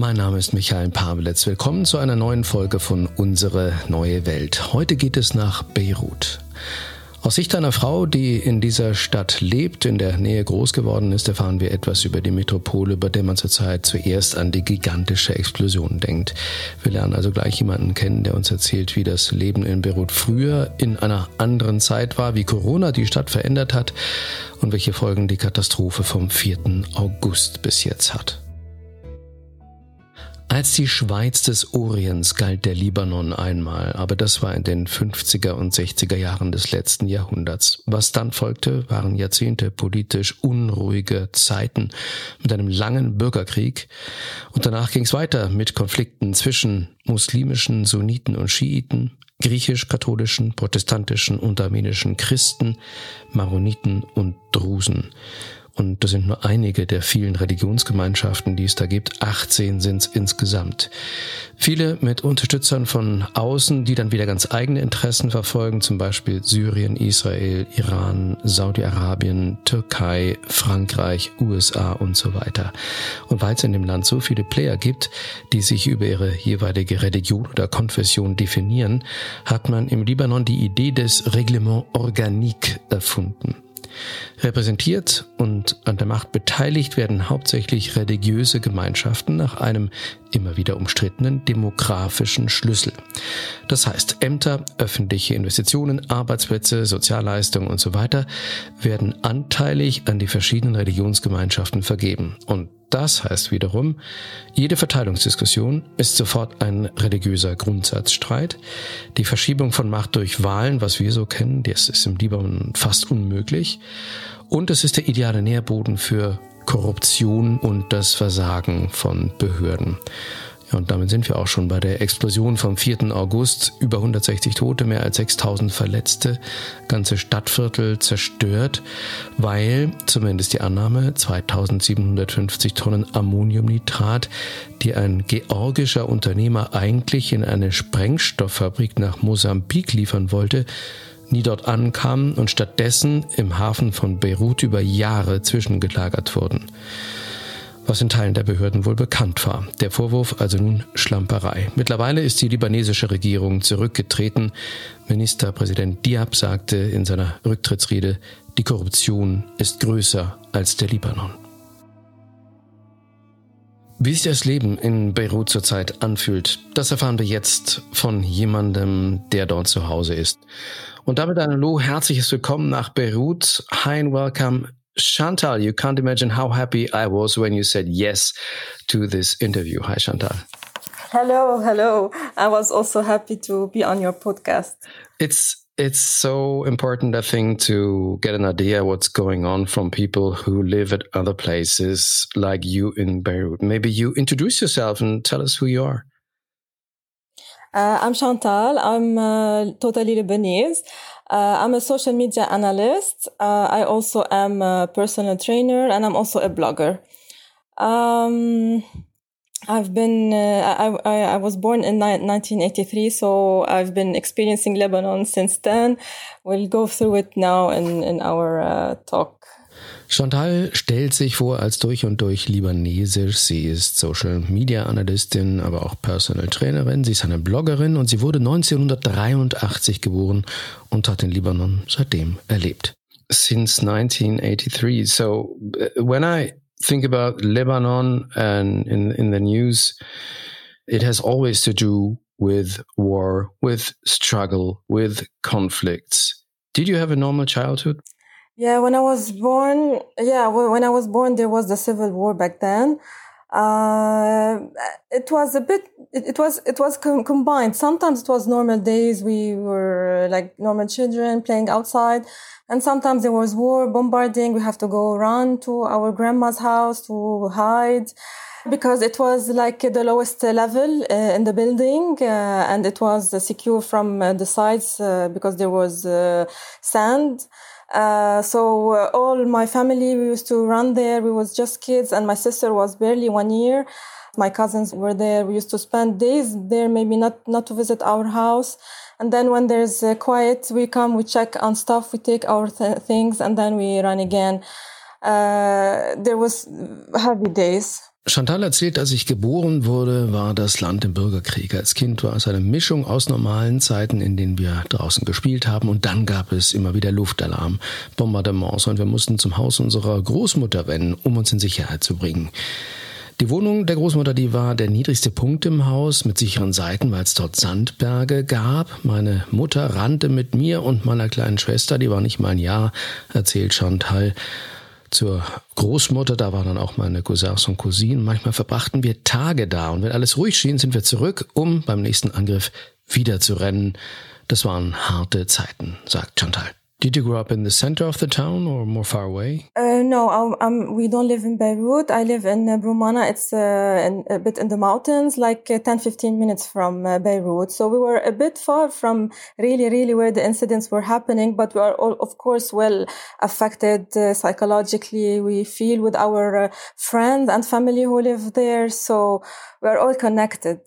Mein Name ist Michael Pawelitz. Willkommen zu einer neuen Folge von Unsere neue Welt. Heute geht es nach Beirut. Aus Sicht einer Frau, die in dieser Stadt lebt, in der Nähe groß geworden ist, erfahren wir etwas über die Metropole, über der man zurzeit zuerst an die gigantische Explosion denkt. Wir lernen also gleich jemanden kennen, der uns erzählt, wie das Leben in Beirut früher in einer anderen Zeit war, wie Corona die Stadt verändert hat und welche Folgen die Katastrophe vom 4. August bis jetzt hat. Als die Schweiz des Orients galt der Libanon einmal, aber das war in den 50er und 60er Jahren des letzten Jahrhunderts. Was dann folgte, waren Jahrzehnte politisch unruhige Zeiten mit einem langen Bürgerkrieg und danach ging es weiter mit Konflikten zwischen muslimischen Sunniten und Schiiten, griechisch-katholischen, protestantischen und armenischen Christen, Maroniten und Drusen. Und das sind nur einige der vielen Religionsgemeinschaften, die es da gibt. 18 sind es insgesamt. Viele mit Unterstützern von außen, die dann wieder ganz eigene Interessen verfolgen, zum Beispiel Syrien, Israel, Iran, Saudi-Arabien, Türkei, Frankreich, USA und so weiter. Und weil es in dem Land so viele Player gibt, die sich über ihre jeweilige Religion oder Konfession definieren, hat man im Libanon die Idee des Reglement Organique erfunden. Repräsentiert und an der Macht beteiligt werden hauptsächlich religiöse Gemeinschaften nach einem immer wieder umstrittenen demografischen Schlüssel. Das heißt, Ämter, öffentliche Investitionen, Arbeitsplätze, Sozialleistungen und so werden anteilig an die verschiedenen Religionsgemeinschaften vergeben. Und das heißt wiederum, jede Verteilungsdiskussion ist sofort ein religiöser Grundsatzstreit. Die Verschiebung von Macht durch Wahlen, was wir so kennen, das ist im Libanon fast unmöglich. Und es ist der ideale Nährboden für Korruption und das Versagen von Behörden. Und damit sind wir auch schon bei der Explosion vom 4. August. Über 160 Tote, mehr als 6000 Verletzte, ganze Stadtviertel zerstört, weil zumindest die Annahme 2750 Tonnen Ammoniumnitrat, die ein georgischer Unternehmer eigentlich in eine Sprengstofffabrik nach Mosambik liefern wollte, nie dort ankamen und stattdessen im Hafen von Beirut über Jahre zwischengelagert wurden was in Teilen der Behörden wohl bekannt war. Der Vorwurf also nun Schlamperei. Mittlerweile ist die libanesische Regierung zurückgetreten. Ministerpräsident Diab sagte in seiner Rücktrittsrede, die Korruption ist größer als der Libanon. Wie sich das Leben in Beirut zurzeit anfühlt, das erfahren wir jetzt von jemandem, der dort zu Hause ist. Und damit ein Hallo, herzliches Willkommen nach Beirut. Hi and welcome Chantal, you can't imagine how happy I was when you said yes to this interview. Hi, Chantal. Hello, hello. I was also happy to be on your podcast. It's it's so important, I think, to get an idea what's going on from people who live at other places like you in Beirut. Maybe you introduce yourself and tell us who you are. Uh, I'm Chantal. I'm uh, totally Lebanese. Uh, I'm a social media analyst. Uh, I also am a personal trainer and I'm also a blogger. Um, I've been, uh, I, I, I, was born in 1983, so I've been experiencing Lebanon since then. We'll go through it now in, in our uh, talk. Chantal stellt sich vor als durch und durch libanesisch. Sie ist Social Media Analystin, aber auch Personal Trainerin. Sie ist eine Bloggerin und sie wurde 1983 geboren und hat den Libanon seitdem erlebt. Since 1983. So uh, when I think about Lebanon and in, in the news, it has always to do with war, with struggle, with conflicts. Did you have a normal childhood? Yeah, when I was born, yeah, when I was born, there was the civil war back then. Uh, it was a bit, it, it was, it was com- combined. Sometimes it was normal days. We were like normal children playing outside. And sometimes there was war, bombarding. We have to go run to our grandma's house to hide because it was like the lowest level uh, in the building uh, and it was secure from uh, the sides uh, because there was uh, sand. Uh, so uh, all my family, we used to run there. We was just kids and my sister was barely one year. My cousins were there. We used to spend days there, maybe not, not to visit our house. And then when there's uh, quiet, we come, we check on stuff, we take our th- things and then we run again. Uh, there was heavy days. Chantal erzählt, als ich geboren wurde, war das Land im Bürgerkrieg. Als Kind war es eine Mischung aus normalen Zeiten, in denen wir draußen gespielt haben, und dann gab es immer wieder Luftalarm, Bombardements, und wir mussten zum Haus unserer Großmutter rennen, um uns in Sicherheit zu bringen. Die Wohnung der Großmutter, die war der niedrigste Punkt im Haus mit sicheren Seiten, weil es dort Sandberge gab. Meine Mutter rannte mit mir und meiner kleinen Schwester, die war nicht mal ein Jahr, erzählt Chantal, zur Großmutter, da waren dann auch meine Cousins und Cousinen. Manchmal verbrachten wir Tage da und wenn alles ruhig schien, sind wir zurück, um beim nächsten Angriff wieder zu rennen. Das waren harte Zeiten, sagt Chantal. Did you grow up in the center of the town or more far away? Uh, no, um, we don't live in Beirut. I live in uh, Brumana. It's uh, in, a bit in the mountains, like uh, 10, 15 minutes from uh, Beirut. So we were a bit far from really, really where the incidents were happening, but we are all, of course, well affected uh, psychologically. We feel with our uh, friends and family who live there. So we are all connected.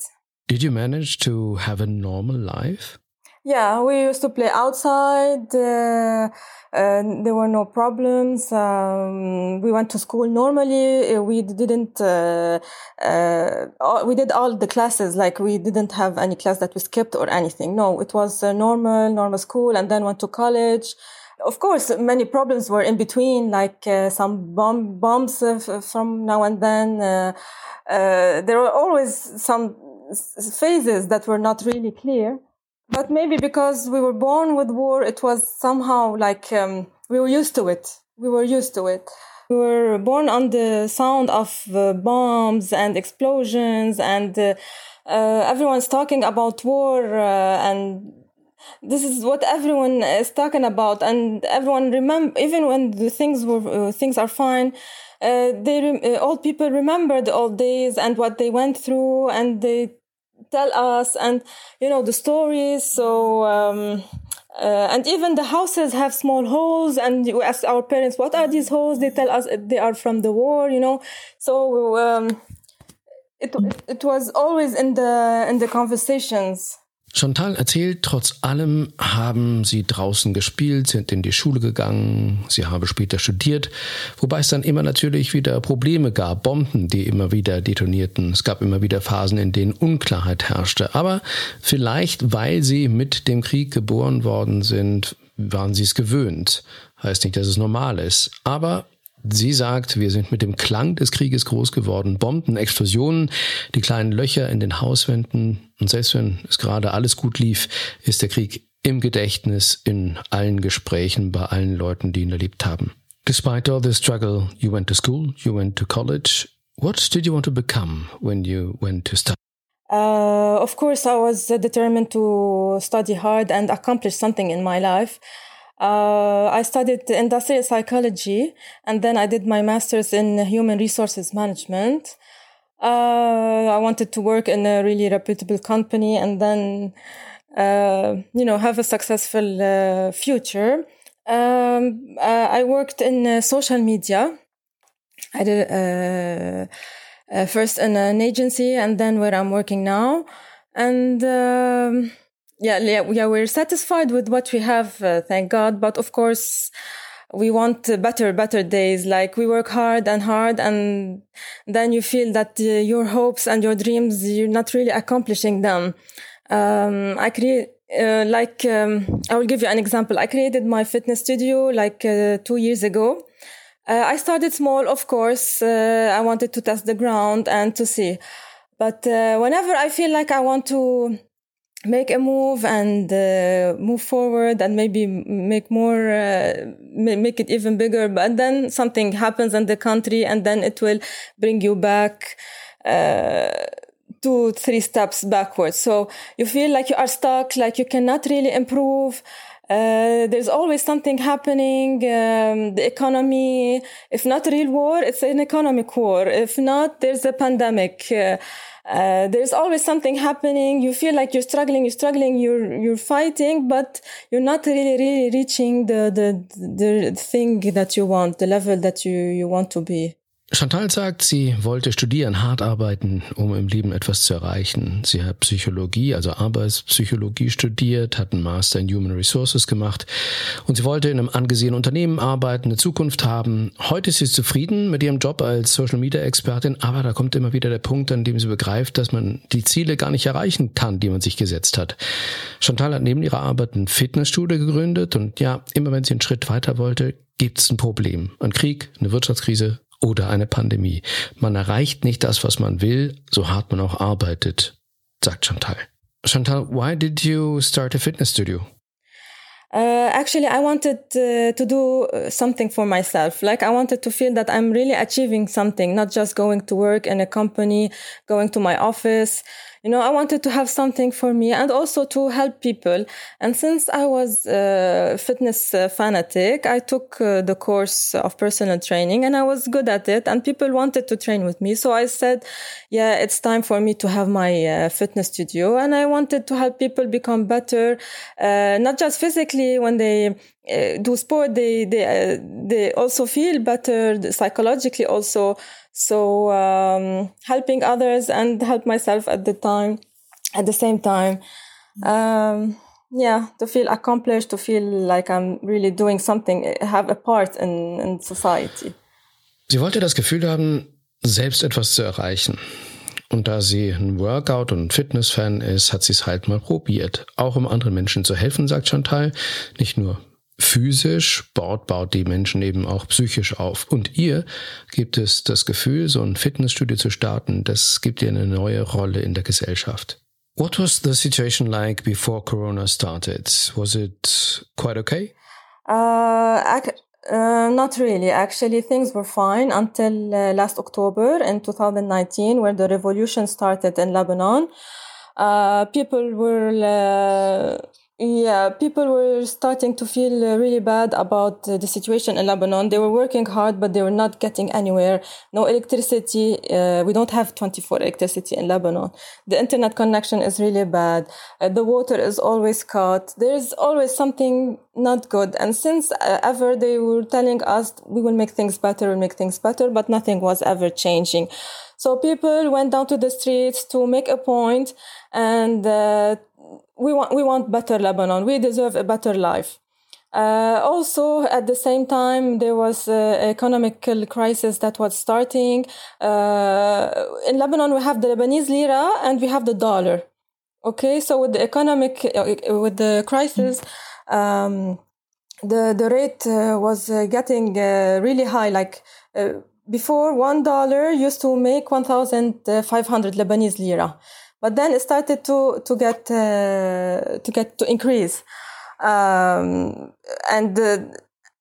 Did you manage to have a normal life? Yeah, we used to play outside. Uh, uh, there were no problems. Um, we went to school normally. Uh, we didn't. Uh, uh, we did all the classes. Like we didn't have any class that we skipped or anything. No, it was normal, normal school, and then went to college. Of course, many problems were in between, like uh, some bomb bombs from now and then. there were always some phases that were not really clear. But maybe because we were born with war, it was somehow like um, we were used to it. We were used to it. We were born on the sound of uh, bombs and explosions, and uh, uh, everyone's talking about war, uh, and this is what everyone is talking about, and everyone remember even when the things were uh, things are fine. Uh, they old people remember the old days and what they went through, and they tell us and you know the stories. So um, uh, and even the houses have small holes and we ask our parents what are these holes? They tell us they are from the war you know. So um, it, it was always in the in the conversations Chantal erzählt, trotz allem haben sie draußen gespielt, sind in die Schule gegangen, sie habe später studiert, wobei es dann immer natürlich wieder Probleme gab, Bomben, die immer wieder detonierten. Es gab immer wieder Phasen, in denen Unklarheit herrschte. Aber vielleicht, weil sie mit dem Krieg geboren worden sind, waren sie es gewöhnt. Heißt nicht, dass es normal ist. Aber Sie sagt, wir sind mit dem Klang des Krieges groß geworden. Bomben, Explosionen, die kleinen Löcher in den Hauswänden. Und selbst wenn es gerade alles gut lief, ist der Krieg im Gedächtnis, in allen Gesprächen, bei allen Leuten, die ihn erlebt haben. Despite all the struggle, you went to school, you went to college. What did you want to become when you went to study? Uh, of course, I was determined to study hard and accomplish something in my life. Uh, I studied industrial psychology and then I did my master's in human resources management. Uh, I wanted to work in a really reputable company and then, uh, you know, have a successful uh, future. Um, uh, I worked in uh, social media. I did first in an agency and then where I'm working now. And um, yeah, yeah, yeah, we're satisfied with what we have, uh, thank God. But of course, we want better, better days. Like we work hard and hard, and then you feel that uh, your hopes and your dreams, you're not really accomplishing them. Um, I create, uh, like, um, I will give you an example. I created my fitness studio like uh, two years ago. Uh, I started small, of course. Uh, I wanted to test the ground and to see. But whenever I feel like I want to make a move and uh, move forward and maybe make more uh, make it even bigger but then something happens in the country and then it will bring you back uh, two three steps backwards so you feel like you are stuck like you cannot really improve uh, there's always something happening. Um, the economy, if not real war, it's an economic war. If not, there's a pandemic. Uh, uh, there's always something happening. You feel like you're struggling, you're struggling, you're you're fighting, but you're not really really reaching the the the thing that you want, the level that you you want to be. Chantal sagt, sie wollte studieren, hart arbeiten, um im Leben etwas zu erreichen. Sie hat Psychologie, also Arbeitspsychologie studiert, hat einen Master in Human Resources gemacht und sie wollte in einem angesehenen Unternehmen arbeiten, eine Zukunft haben. Heute ist sie zufrieden mit ihrem Job als Social Media Expertin, aber da kommt immer wieder der Punkt, an dem sie begreift, dass man die Ziele gar nicht erreichen kann, die man sich gesetzt hat. Chantal hat neben ihrer Arbeit ein Fitnessstudio gegründet und ja, immer wenn sie einen Schritt weiter wollte, gibt es ein Problem. Ein Krieg, eine Wirtschaftskrise, oder eine Pandemie. Man erreicht nicht das, was man will, so hart man auch arbeitet, sagt Chantal. Chantal, why did you start a fitness studio? Uh, actually, I wanted uh, to do uh, something for myself. Like I wanted to feel that I'm really achieving something, not just going to work in a company, going to my office you know, I wanted to have something for me and also to help people. And since I was a fitness uh, fanatic, I took uh, the course of personal training and I was good at it and people wanted to train with me. So I said, yeah, it's time for me to have my uh, fitness studio. And I wanted to help people become better, uh, not just physically when they uh, do sport, they, they, uh, they also feel better psychologically also so um, helping others and help myself at the time, at the same time. Um, yeah, to feel accomplished, to feel like I'm really doing something, have a part in, in society. Sie wollte das Gefühl haben, selbst etwas zu erreichen. Und da sie ein Workout- und Fitness-Fan ist, hat sie es halt mal probiert. Auch um anderen Menschen zu helfen, sagt Chantal. Nicht nur physisch, Sport baut die Menschen eben auch psychisch auf. Und ihr gibt es das Gefühl, so ein Fitnessstudio zu starten, das gibt ihr eine neue Rolle in der Gesellschaft. What was the situation like before Corona started? Was it quite okay? Uh, uh, not really. Actually, things were fine until uh, last October in 2019, where the revolution started in Lebanon. Uh, people were uh, yeah, people were starting to feel uh, really bad about the situation in Lebanon. They were working hard, but they were not getting anywhere. No electricity. Uh, we don't have 24 electricity in Lebanon. The internet connection is really bad. Uh, the water is always cut. There is always something not good. And since uh, ever they were telling us we will make things better, we'll make things better, but nothing was ever changing. So people went down to the streets to make a point and uh, we want we want better Lebanon. We deserve a better life. Uh, also, at the same time, there was an economical crisis that was starting. Uh, in Lebanon, we have the Lebanese lira and we have the dollar. Okay, so with the economic, uh, with the crisis, um, the the rate uh, was uh, getting uh, really high. Like before, one dollar used to make one thousand five hundred Lebanese lira but then it started to to get uh, to get to increase, um, and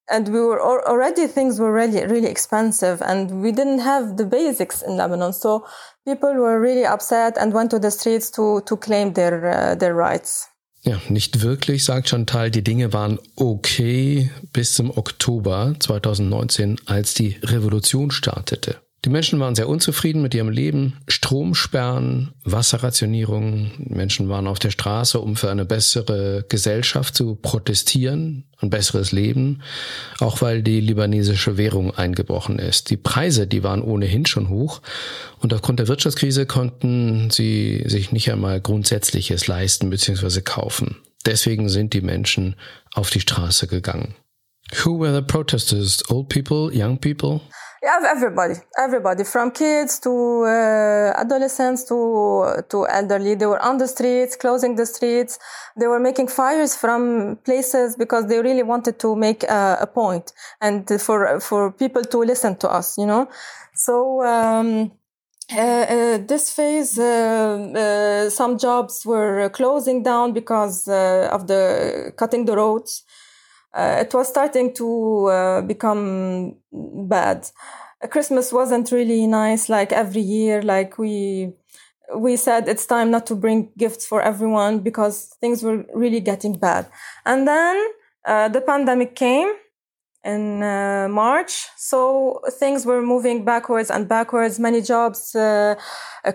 and we were already things were really really expensive, and we didn't have the basics in Lebanon, so people were really upset and went to the streets to to claim their uh, their rights. Ja, nicht wirklich, sagt Chantal. Die Dinge waren okay bis zum Oktober 2019, als die Revolution startete. Die Menschen waren sehr unzufrieden mit ihrem Leben. Stromsperren, Wasserrationierung. Menschen waren auf der Straße, um für eine bessere Gesellschaft zu protestieren, ein besseres Leben. Auch weil die libanesische Währung eingebrochen ist. Die Preise, die waren ohnehin schon hoch. Und aufgrund der Wirtschaftskrise konnten sie sich nicht einmal Grundsätzliches leisten bzw. kaufen. Deswegen sind die Menschen auf die Straße gegangen. Who were the protesters? Old people, young people? Everybody, everybody, from kids to uh, adolescents to to elderly. They were on the streets, closing the streets. They were making fires from places because they really wanted to make uh, a point and for for people to listen to us. You know, so. Um, uh, uh, this phase, uh, uh some jobs were closing down because of the cutting the roads uh, it was starting to uh, become bad. Christmas wasn't really nice. Like every year, like we we said it's time not to bring gifts for everyone because things were really getting bad. And then uh, the pandemic came in uh, March, so things were moving backwards and backwards. Many jobs uh,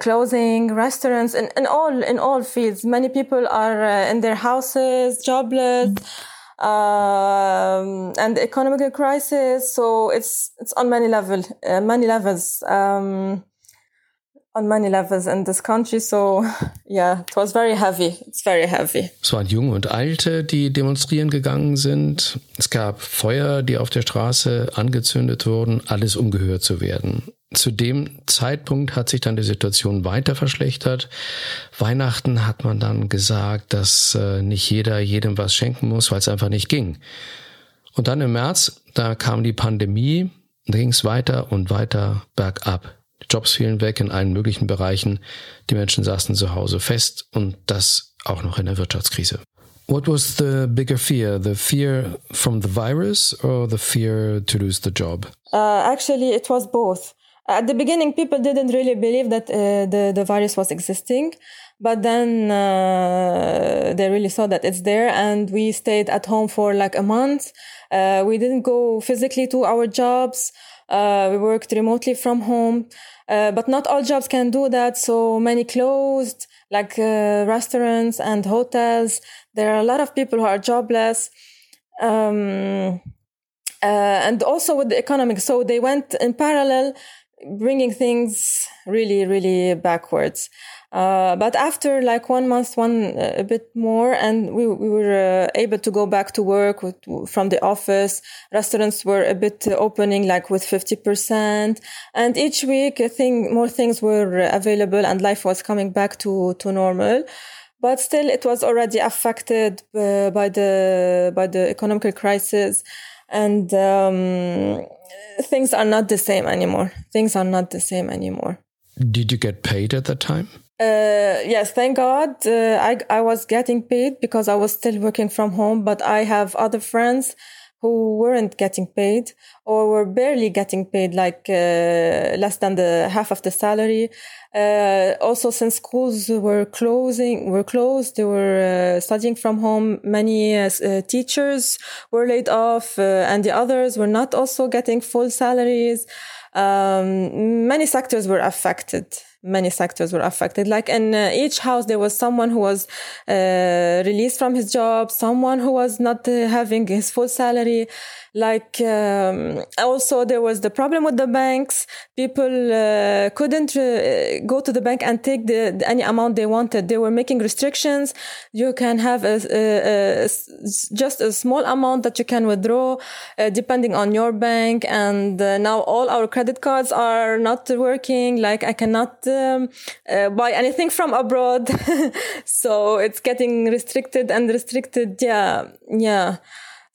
closing, restaurants, in, in all in all fields. Many people are uh, in their houses, jobless. Um, and the economic crisis. So it's it's on many level, uh, many levels. Um, on many levels in this country. So, yeah, it was very heavy. It's very heavy. Es waren Junge und Alte, die demonstrieren gegangen sind. Es gab Feuer, die auf der Straße angezündet wurden, alles um gehört zu werden. Zu dem Zeitpunkt hat sich dann die Situation weiter verschlechtert. Weihnachten hat man dann gesagt, dass äh, nicht jeder jedem was schenken muss, weil es einfach nicht ging. Und dann im März, da kam die Pandemie, da ging es weiter und weiter bergab. Jobs fielen weg in allen möglichen Bereichen. Die Menschen saßen zu Hause fest und das auch noch in der Wirtschaftskrise. What was the bigger fear? The fear from the virus or the fear to lose the job? Uh, actually, it was both. At the beginning, people didn't really believe that uh, the, the virus was existing. But then uh, they really saw that it's there, and we stayed at home for like a month. Uh, we didn't go physically to our jobs. Uh, we worked remotely from home, uh, but not all jobs can do that. So many closed, like uh, restaurants and hotels. There are a lot of people who are jobless. Um, uh, and also with the economic. So they went in parallel, bringing things really, really backwards. Uh, but after like one month, one uh, a bit more, and we, we were uh, able to go back to work with, from the office. Restaurants were a bit uh, opening like with 50%. And each week, I think more things were available and life was coming back to, to normal. But still, it was already affected uh, by the, by the economic crisis. And, um, things are not the same anymore. Things are not the same anymore. Did you get paid at that time? Uh, yes, thank God. Uh, I, I was getting paid because I was still working from home, but I have other friends who weren't getting paid or were barely getting paid, like uh, less than the half of the salary. Uh, also, since schools were closing, were closed, they were uh, studying from home. Many uh, teachers were laid off, and the others were not also getting full salaries. Um, many sectors were affected many sectors were affected. Like in uh, each house, there was someone who was uh, released from his job, someone who was not uh, having his full salary. Like um, also, there was the problem with the banks. People uh, couldn't uh, go to the bank and take the, any amount they wanted. They were making restrictions. You can have a, a, a, just a small amount that you can withdraw, uh, depending on your bank. And now all our credit cards are not working. Like I cannot um, uh, buy anything from abroad. so it's getting restricted and restricted. Yeah. Yeah.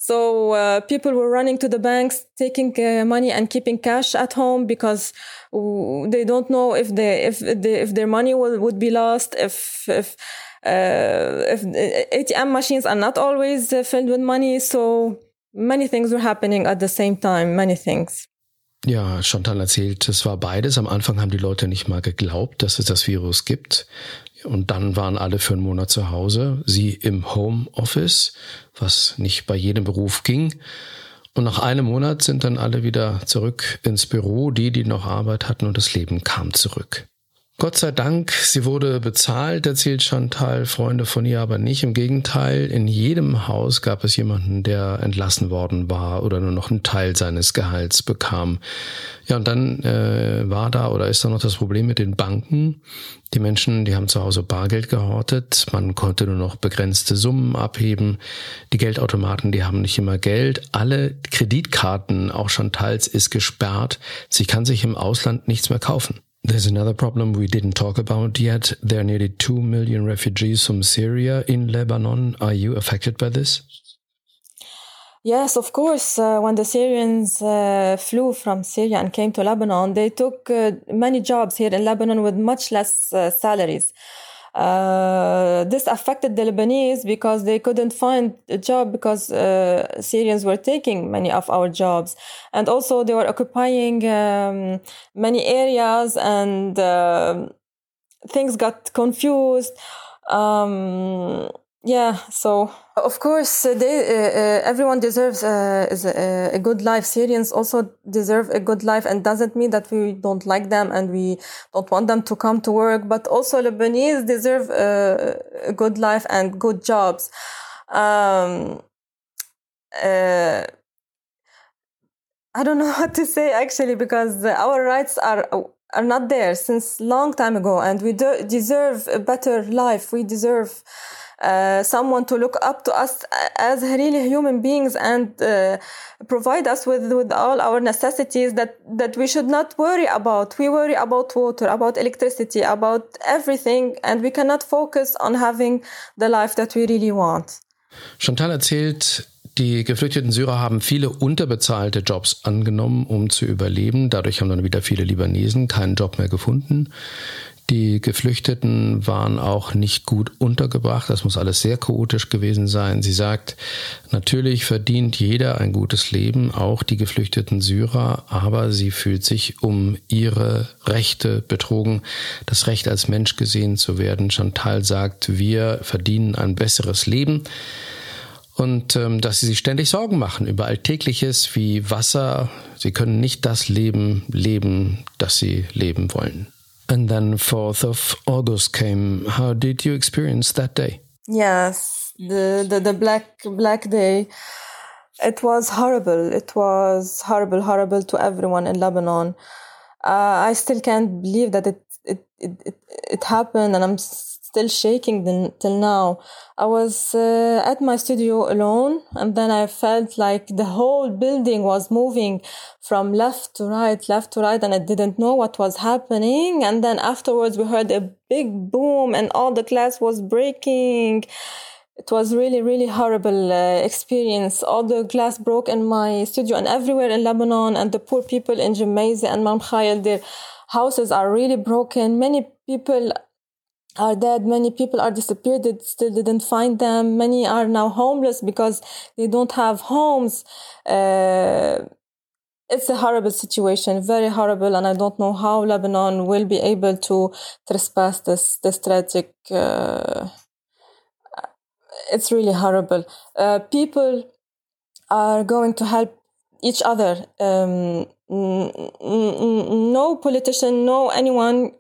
So uh, people were running to the banks, taking uh, money and keeping cash at home because they don't know if they if they, if their money will, would be lost if if uh, if ATM machines are not always uh, filled with money. So many things were happening at the same time. Many things. Ja, Chantal erzählt, es war beides. Am Anfang haben die Leute nicht mal geglaubt, dass es das Virus gibt. Und dann waren alle für einen Monat zu Hause, sie im Homeoffice, was nicht bei jedem Beruf ging. Und nach einem Monat sind dann alle wieder zurück ins Büro, die, die noch Arbeit hatten und das Leben kam zurück. Gott sei Dank, sie wurde bezahlt, erzählt Chantal, Freunde von ihr aber nicht. Im Gegenteil, in jedem Haus gab es jemanden, der entlassen worden war oder nur noch einen Teil seines Gehalts bekam. Ja, und dann äh, war da oder ist da noch das Problem mit den Banken. Die Menschen, die haben zu Hause Bargeld gehortet. Man konnte nur noch begrenzte Summen abheben. Die Geldautomaten, die haben nicht immer Geld. Alle Kreditkarten, auch Chantals, ist gesperrt. Sie kann sich im Ausland nichts mehr kaufen. There's another problem we didn't talk about yet. There are nearly 2 million refugees from Syria in Lebanon. Are you affected by this? Yes, of course. Uh, when the Syrians uh, flew from Syria and came to Lebanon, they took uh, many jobs here in Lebanon with much less uh, salaries. Uh, this affected the Lebanese because they couldn't find a job because uh, Syrians were taking many of our jobs. And also they were occupying um, many areas and uh, things got confused. Um, yeah, so of course uh, they, uh, uh, everyone deserves uh, a, a, good life. Syrians also deserve a good life, and doesn't mean that we don't like them and we don't want them to come to work. But also Lebanese deserve a, a good life and good jobs. Um, uh, I don't know what to say actually because our rights are are not there since long time ago, and we do deserve a better life. We deserve uh, someone to look up to us as really human beings and uh, provide us with, with all our necessities that, that we should not worry about. We worry about water, about electricity, about everything, and we cannot focus on having the life that we really want. Chantal erzählt, die geflüchteten Syrer haben viele unterbezahlte Jobs angenommen, um zu überleben. Dadurch haben dann wieder viele Libanesen keinen Job mehr gefunden. Die Geflüchteten waren auch nicht gut untergebracht. Das muss alles sehr chaotisch gewesen sein. Sie sagt, natürlich verdient jeder ein gutes Leben, auch die geflüchteten Syrer, aber sie fühlt sich um ihre Rechte betrogen, das Recht als Mensch gesehen zu werden. Chantal sagt, wir verdienen ein besseres Leben und ähm, dass sie sich ständig Sorgen machen über Alltägliches wie Wasser. Sie können nicht das Leben leben, das sie leben wollen. And then 4th of August came. How did you experience that day? Yes, the, the, the black, black day. It was horrible. It was horrible, horrible to everyone in Lebanon. Uh, I still can't believe that it, it, it, it happened and I'm still shaking till now. I was uh, at my studio alone and then I felt like the whole building was moving from left to right, left to right, and I didn't know what was happening. And then afterwards we heard a big boom and all the glass was breaking. It was really, really horrible uh, experience. All the glass broke in my studio and everywhere in Lebanon and the poor people in Gemmayzeh and Mar Mikhael, their houses are really broken. Many people are dead. Many people are disappeared. They still didn't find them. Many are now homeless because they don't have homes. Uh, it's a horrible situation, very horrible, and I don't know how Lebanon will be able to trespass this this tragic. Uh, it's really horrible. Uh, people are going to help each other. Um, no politician, no anyone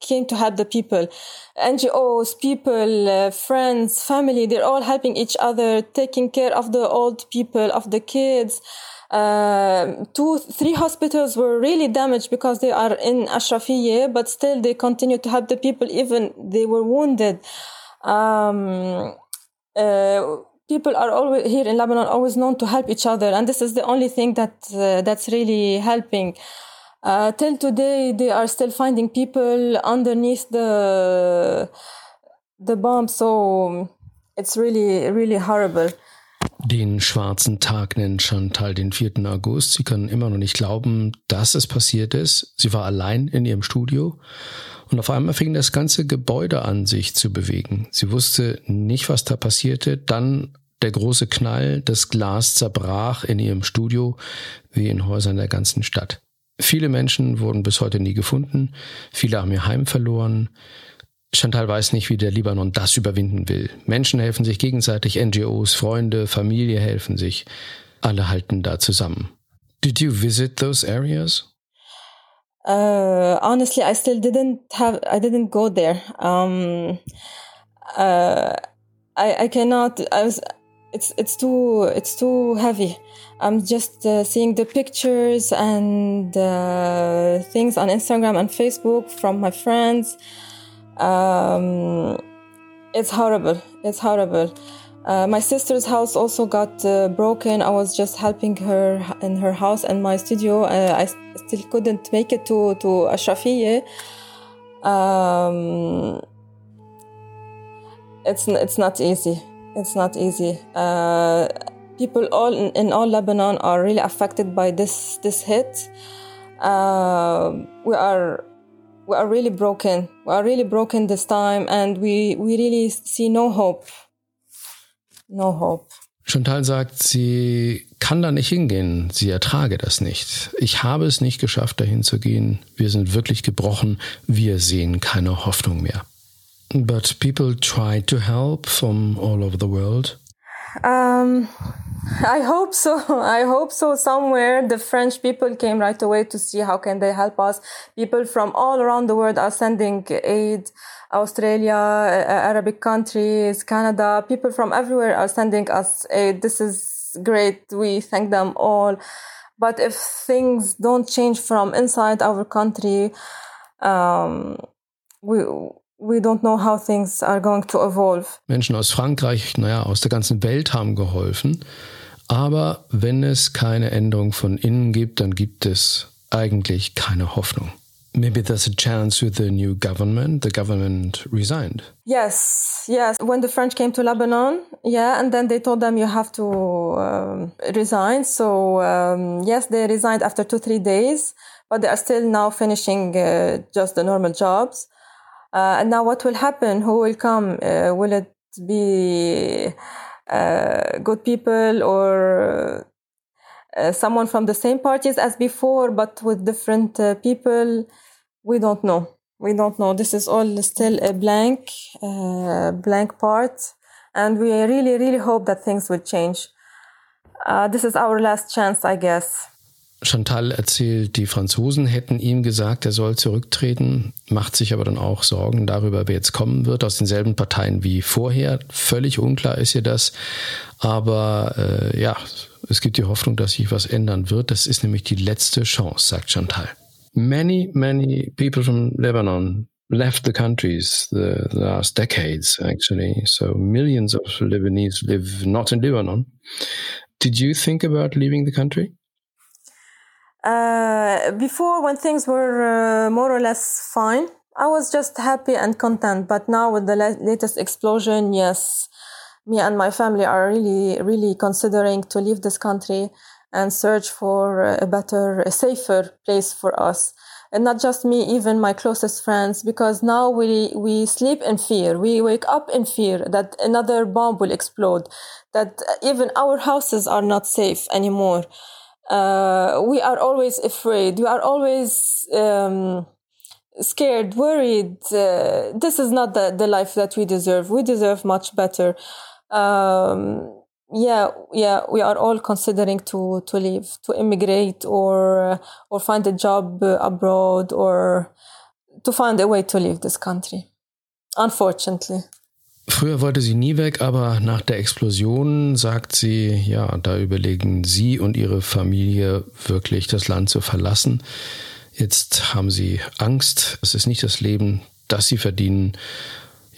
came to help the people. NGOs, people, uh, friends, family, they're all helping each other, taking care of the old people, of the kids. Uh, two, three hospitals were really damaged because they are in Ashrafiyeh, but still they continue to help the people, even they were wounded. Um, uh, people are always here in Lebanon always known to help each other, and this is the only thing that uh, that's really helping. Uh, till today, they are still finding people underneath the the bomb. So it's really, really horrible. Den schwarzen Tag nennt Chantal den 4. August. Sie können immer noch nicht glauben, dass es passiert ist. Sie war allein in ihrem Studio und auf einmal fing das ganze Gebäude an, sich zu bewegen. Sie wusste nicht, was da passierte. Dann der große Knall, das Glas zerbrach in ihrem Studio wie in Häusern der ganzen Stadt. Viele Menschen wurden bis heute nie gefunden, viele haben ihr Heim verloren. Chantal weiß nicht, wie der Libanon das überwinden will. Menschen helfen sich gegenseitig, NGOs, Freunde, Familie helfen sich. Alle halten da zusammen. Did you visit those areas? Uh, honestly, I still didn't have. I didn't go there. Um, uh, I I cannot. I was. It's it's too it's too heavy. I'm just uh, seeing the pictures and uh, things on Instagram and Facebook from my friends. Um, it's horrible. It's horrible. Uh, my sister's house also got uh, broken. I was just helping her in her house and my studio. Uh, I still couldn't make it to to Ashrafiyeh. Um, it's it's not easy. It's not easy. Uh, people all in, in, all Lebanon are really affected by this this hit. Uh, we are we are really broken. We are really broken this time, and we we really see no hope. No hope. Chantal sagt, sie kann da nicht hingehen. Sie ertrage das nicht. Ich habe es nicht geschafft, dahin zu gehen. Wir sind wirklich gebrochen. Wir sehen keine Hoffnung mehr. But people try to help from all over the world. Um, I hope so. I hope so. Somewhere the French people came right away to see how can they help us. People from all around the world are sending aid. Australia, Arabic countries, Canada, people from everywhere are sending us aid. This is great. We thank them all. But if things don't change from inside our country, um, we we don't know how things are going to evolve. Menschen aus Frankreich, naja, aus der ganzen Welt haben geholfen. Aber wenn es keine Änderung von innen gibt, dann gibt es eigentlich keine Hoffnung. Maybe there's a chance with the new government. The government resigned. Yes, yes. When the French came to Lebanon, yeah, and then they told them you have to um, resign. So um, yes, they resigned after two three days, but they are still now finishing uh, just the normal jobs. Uh, and now, what will happen? Who will come? Uh, will it be uh, good people or uh, someone from the same parties as before, but with different uh, people? We don't know. We don't know. This is all still a blank, uh, blank part, and we really, really hope that things will change. this is our last chance, I guess. Chantal erzählt, die Franzosen hätten ihm gesagt, er soll zurücktreten, macht sich aber dann auch Sorgen darüber, wer jetzt kommen wird, aus denselben Parteien wie vorher. Völlig unklar ist ihr das. Aber äh, ja, es gibt die Hoffnung, dass sich was ändern wird. Das ist nämlich die letzte Chance, sagt Chantal. Many, many people from Lebanon left the countries the, last decades, actually. So millions of Lebanese live not in Lebanon. Did you think about leaving the country? Uh, before, when things were uh, more or less fine, I was just happy and content. But now, with the la- latest explosion, yes, me and my family are really, really considering to leave this country and search for a better, a safer place for us. And not just me, even my closest friends, because now we, we sleep in fear. We wake up in fear that another bomb will explode, that even our houses are not safe anymore uh, we are always afraid. We are always um, scared, worried. Uh, this is not the, the life that we deserve. We deserve much better. Um, yeah, yeah, we are all considering to to leave, to immigrate, or or find a job abroad, or to find a way to leave this country. Unfortunately. Früher wollte sie nie weg, aber nach der Explosion sagt sie, ja, da überlegen sie und ihre Familie wirklich das Land zu verlassen. Jetzt haben sie Angst. Es ist nicht das Leben, das sie verdienen.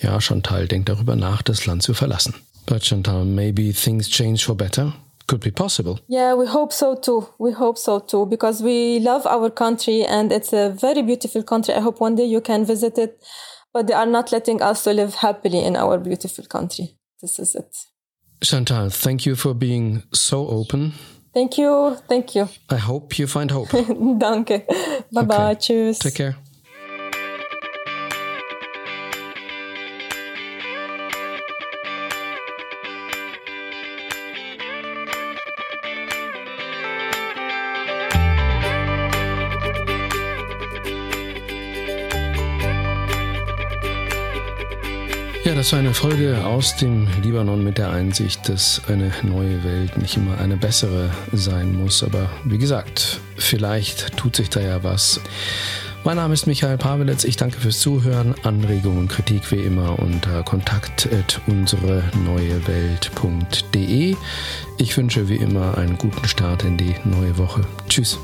Ja, Chantal denkt darüber nach, das Land zu verlassen. But Chantal, maybe things change for better. Could be possible. Yeah, we hope so too. We hope so too because we love our country and it's a very beautiful country. I hope one day you can visit it but they are not letting us to live happily in our beautiful country. This is it. Chantal, thank you for being so open. Thank you. Thank you. I hope you find hope. Danke. Bye okay. bye. Tschüss. Take care. Das war eine Folge aus dem Libanon mit der Einsicht, dass eine neue Welt nicht immer eine bessere sein muss. Aber wie gesagt, vielleicht tut sich da ja was. Mein Name ist Michael Pawelitz. Ich danke fürs Zuhören. Anregungen und Kritik wie immer unter kontakt.unsereneuewelt.de. Ich wünsche wie immer einen guten Start in die neue Woche. Tschüss.